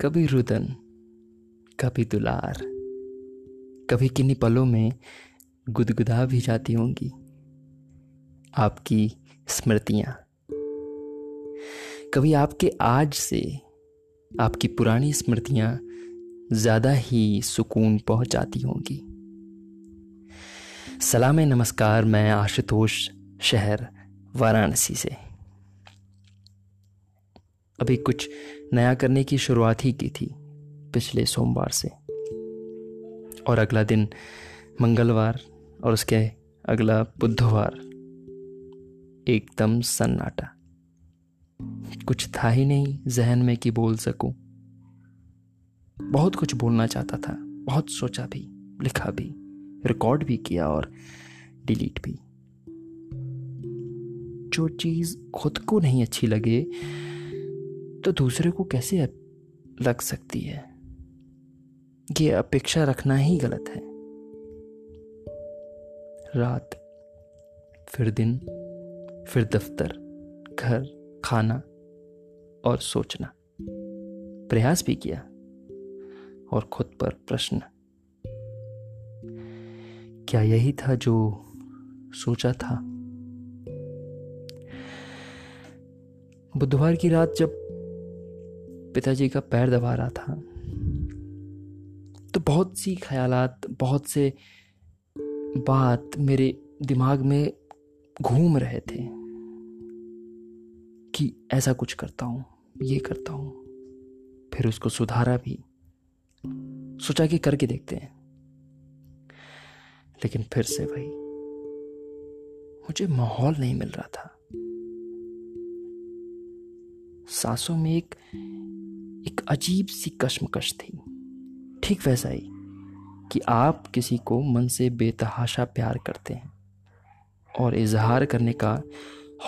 कभी रुदन, कभी दुलार, कभी किन्हीं पलों में गुदगुदा भी जाती होंगी आपकी स्मृतियाँ। कभी आपके आज से आपकी पुरानी स्मृतियाँ ज़्यादा ही सुकून पहुंचाती होंगी। सलाम नमस्कार, मैं आशुतोष शहर वाराणसी से। अभी कुछ नया करने की शुरुआत ही की थी पिछले सोमवार से। और अगला दिन मंगलवार और उसके अगला बुधवार। एकदम सन्नाटा। कुछ था ही नहीं जहन में कि बोल सकूँ। बहुत कुछ बोलना चाहता था, बहुत सोचा भी, लिखा भी रिकॉर्ड भी किया और डिलीट भी। जो चीज़ खुद को नहीं अच्छी लगे तो दूसरे को कैसे लग सकती है? ये अपेक्षा रखना ही गलत है। रात, फिर दिन, फिर दफ्तर, घर, खाना और सोचना। प्रयास भी किया और खुद पर प्रश्न। क्या यही था जो सोचा था? बुधवार की रात जब पिताजी का पैर दबा रहा था। तो बहुत सी ख्यालात, बहुत से बात मेरे दिमाग में घूम रहे थे कि ऐसा कुछ करता हूँ, ये करता हूँ, फिर उसको सुधारा भी। सोचा कि करके देखते हैं। लेकिन फिर से वही मुझे माहौल नहीं मिल रहा था। सांसों में एक एक अजीब सी कश्मकश थी। ठीक वैसा ही कि आप किसी को मन से बेतहाशा प्यार करते हैं और इजहार करने का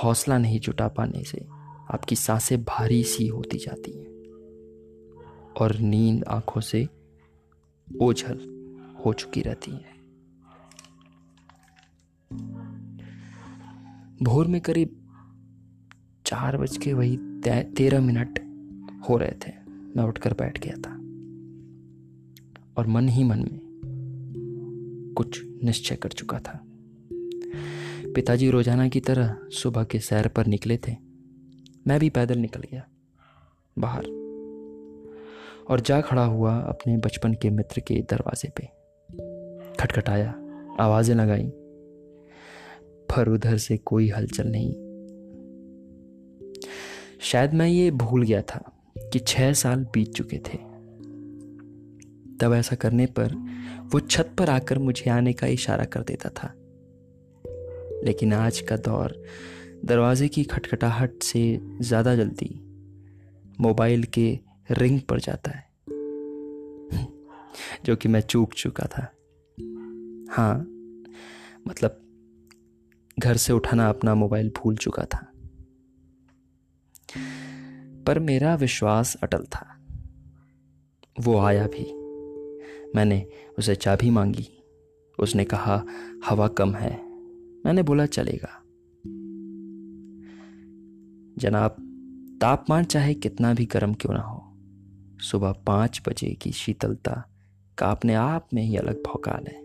हौसला नहीं जुटा पाने से आपकी साँसें भारी सी होती जाती हैं और नींद आँखों से ओझल हो चुकी रहती है। भोर में करीब चार बज के वही तेरह मिनट हो रहे थे। मैं उठकर बैठ गया था। और मन ही मन में कुछ निश्चय कर चुका था। पिताजी रोज़ाना की तरह सुबह के सैर पर निकले थे। मैं भी पैदल निकल गया, बाहर। और जा खड़ा हुआ अपने बचपन के मित्र के दरवाजे पे। खटखटाया, आवाज़ें लगाई, पर उधर से कोई हलचल नहीं। शायद मैं ये भूल गया था कि छह साल बीत चुके थे। तब ऐसा करने पर वो छत पर आकर मुझे आने का इशारा कर देता था। लेकिन आज का दौर दरवाजे की खटखटाहट से ज़्यादा जल्दी मोबाइल के रिंग पर जाता है, जो कि मैं चूक चुका था। हाँ मतलब घर से उठाना अपना मोबाइल भूल चुका था। पर मेरा विश्वास अटल था। वो आया भी। मैंने उसे चाबी मांगी। उसने कहा, हवा कम है। मैंने बोला, चलेगा। जनाब, तापमान चाहे कितना भी गर्म क्यों ना हो, सुबह पाँच बजे की शीतलता का अपने आप में ही अलग भौकाल है।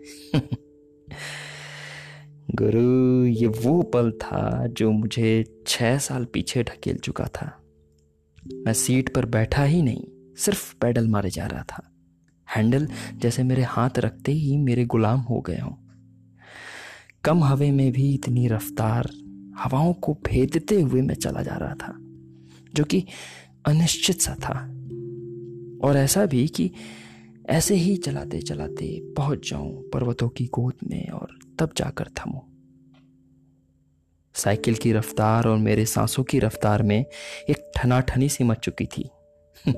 गुरु, ये वो पल था जो मुझे छह साल पीछे ढकेल चुका था। मैं सीट पर बैठा ही नहीं, सिर्फ़ पैडल मारे जा रहा था। हैंडल जैसे मेरे हाथ रखते ही मेरे गुलाम हो गए हों। कम हवे में भी इतनी रफ्तार हवाओं को भेदते हुए मैं चला जा रहा था, जो कि अनिश्चित सा था। और ऐसा भी कि ऐसे ही चलाते चलाते पहुँच जाऊँ पर्वतों की गोद में और तब जाकर थमूं। साइकिल की रफ्तार और मेरे सांसों की रफ्तार में एक ठनाठनी सी मच चुकी थी।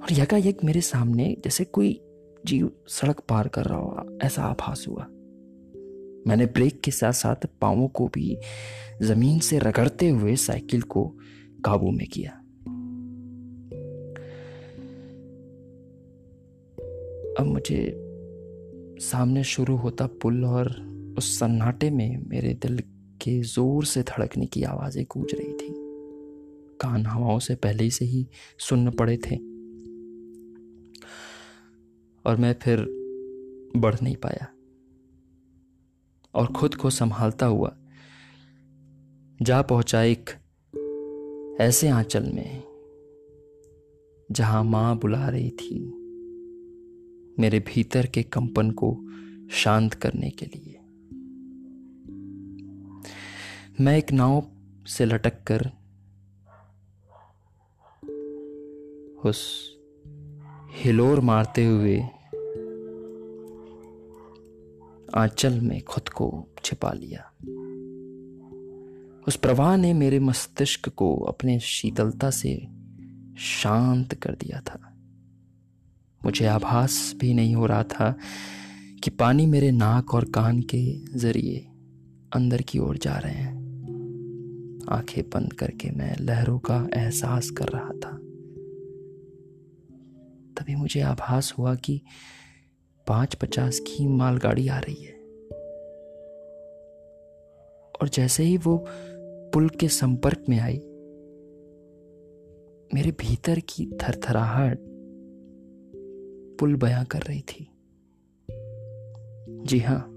और यकायक मेरे सामने जैसे कोई जीव सड़क पार कर रहा हो, ऐसा आभास हुआ। मैंने ब्रेक के साथ साथ पाओं को भी ज़मीन से रगड़ते हुए साइकिल को काबू में किया। अब मुझे सामने शुरू होता पुल और उस सन्नाटे में मेरे दिल के ज़ोर से धड़कने की आवाज़ें गूंज रही थी। कान हवाओं से पहले से ही सुन्न पड़े थे। और मैं फिर बढ़ नहीं पाया। और खुद को संभालता हुआ, जा पहुँचा एक ऐसे आंचल में, जहाँ माँ बुला रही थी मेरे भीतर के कंपन को शांत करने के लिए। मैं एक नाव से लटक कर उस हिलोर मारते हुए आंचल में खुद को छिपा लिया। उस प्रवाह ने मेरे मस्तिष्क को अपने शीतलता से शांत कर दिया था। मुझे आभास भी नहीं हो रहा था कि पानी मेरे नाक और कान के ज़रिए अंदर की ओर जा रहे हैं। आँखें बंद करके मैं लहरों का एहसास कर रहा था। तभी मुझे आभास हुआ कि पाँच पचास की मालगाड़ी आ रही है। और जैसे ही वो पुल के संपर्क में आई, मेरे भीतर की थरथराहट पुल बयां कर रही थी। जी हाँ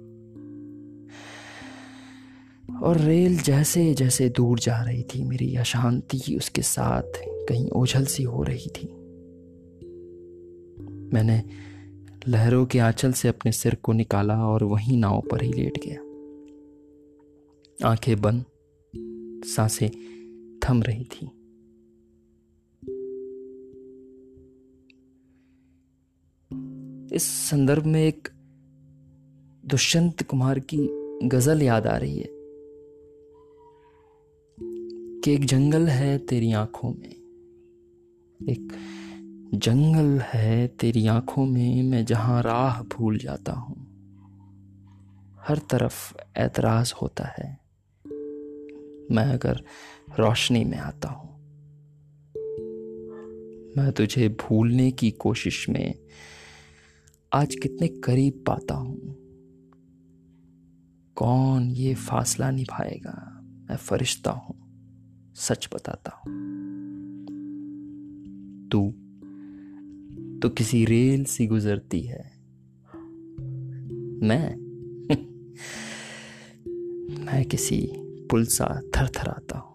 और रेल जैसे जैसे दूर जा रही थी, मेरी अशांति उसके साथ कहीं ओझल सी हो रही थी। मैंने लहरों के आंचल से अपने सिर को निकाला और वहीं नाव पर ही लेट गया। आँखें बंद, साँसें थम रही थी। इस संदर्भ में एक दुष्यंत कुमार की गज़ल याद आ रही है। कि एक जंगल है तेरी आँखों में। एक जंगल है तेरी आँखों में, मैं जहाँ राह भूल जाता हूँ। हर तरफ़ ऐतराज होता है। मैं अगर रोशनी में आता हूँ, मैं तुझे भूलने की कोशिश में आज कितने करीब पाता हूँ। कौन ये फासला निभाएगा? मैं फरिश्ता हूँ। सच बताता हूँ। तू तो किसी रेल सी गुजरती है। मैं मैं किसी पुल सा थर थरथराता हूँ।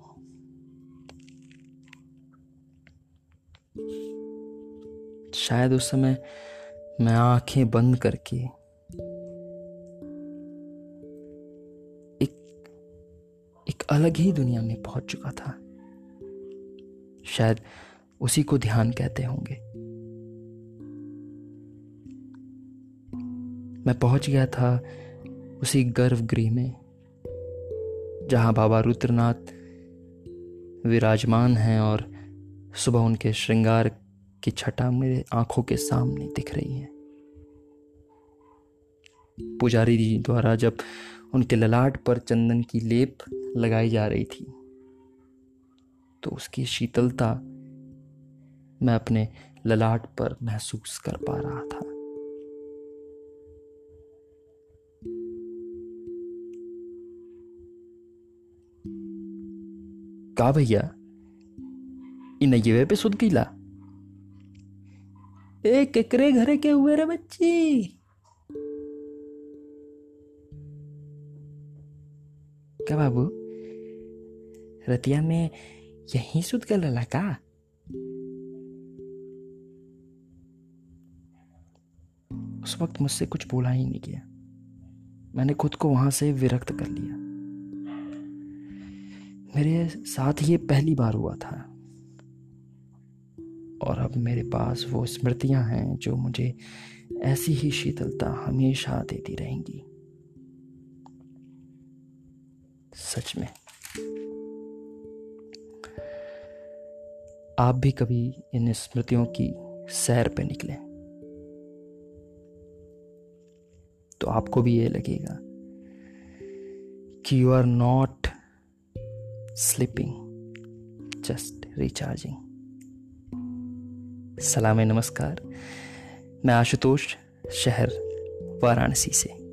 शायद उस समय मैं आँखें बंद करके अलग ही दुनिया में पहुँच चुका था। शायद उसी को ध्यान कहते होंगे। मैं पहुँच गया था उसी गर्भगृह में, जहाँ बाबा रुद्रनाथ विराजमान हैं और सुबह उनके श्रृंगार की छटा मेरे आँखों के सामने दिख रही है। पुजारी जी द्वारा जब उनके ललाट पर चंदन की लेप लगाई जा रही थी। तो उसकी शीतलता मैं अपने ललाट पर महसूस कर पा रहा था। का भैया इन ये पे सुध गईला ए केकरे घरे के हुए रे बच्ची। क्या बाबू? रतिया में यही सुध कर लला का उस वक्त मुझसे कुछ बोला ही नहीं गया। मैंने खुद को वहाँ से विरक्त कर लिया। मेरे साथ ये पहली बार हुआ था। और अब मेरे पास वो स्मृतियाँ हैं जो मुझे ऐसी ही शीतलता हमेशा देती रहेंगी। सच में। आप भी कभी इन स्मृतियों की सैर पे निकले। तो आपको भी ये लगेगा कि you are not sleeping just recharging सलाम नमस्कार, मैं आशुतोष, शहर वाराणसी से।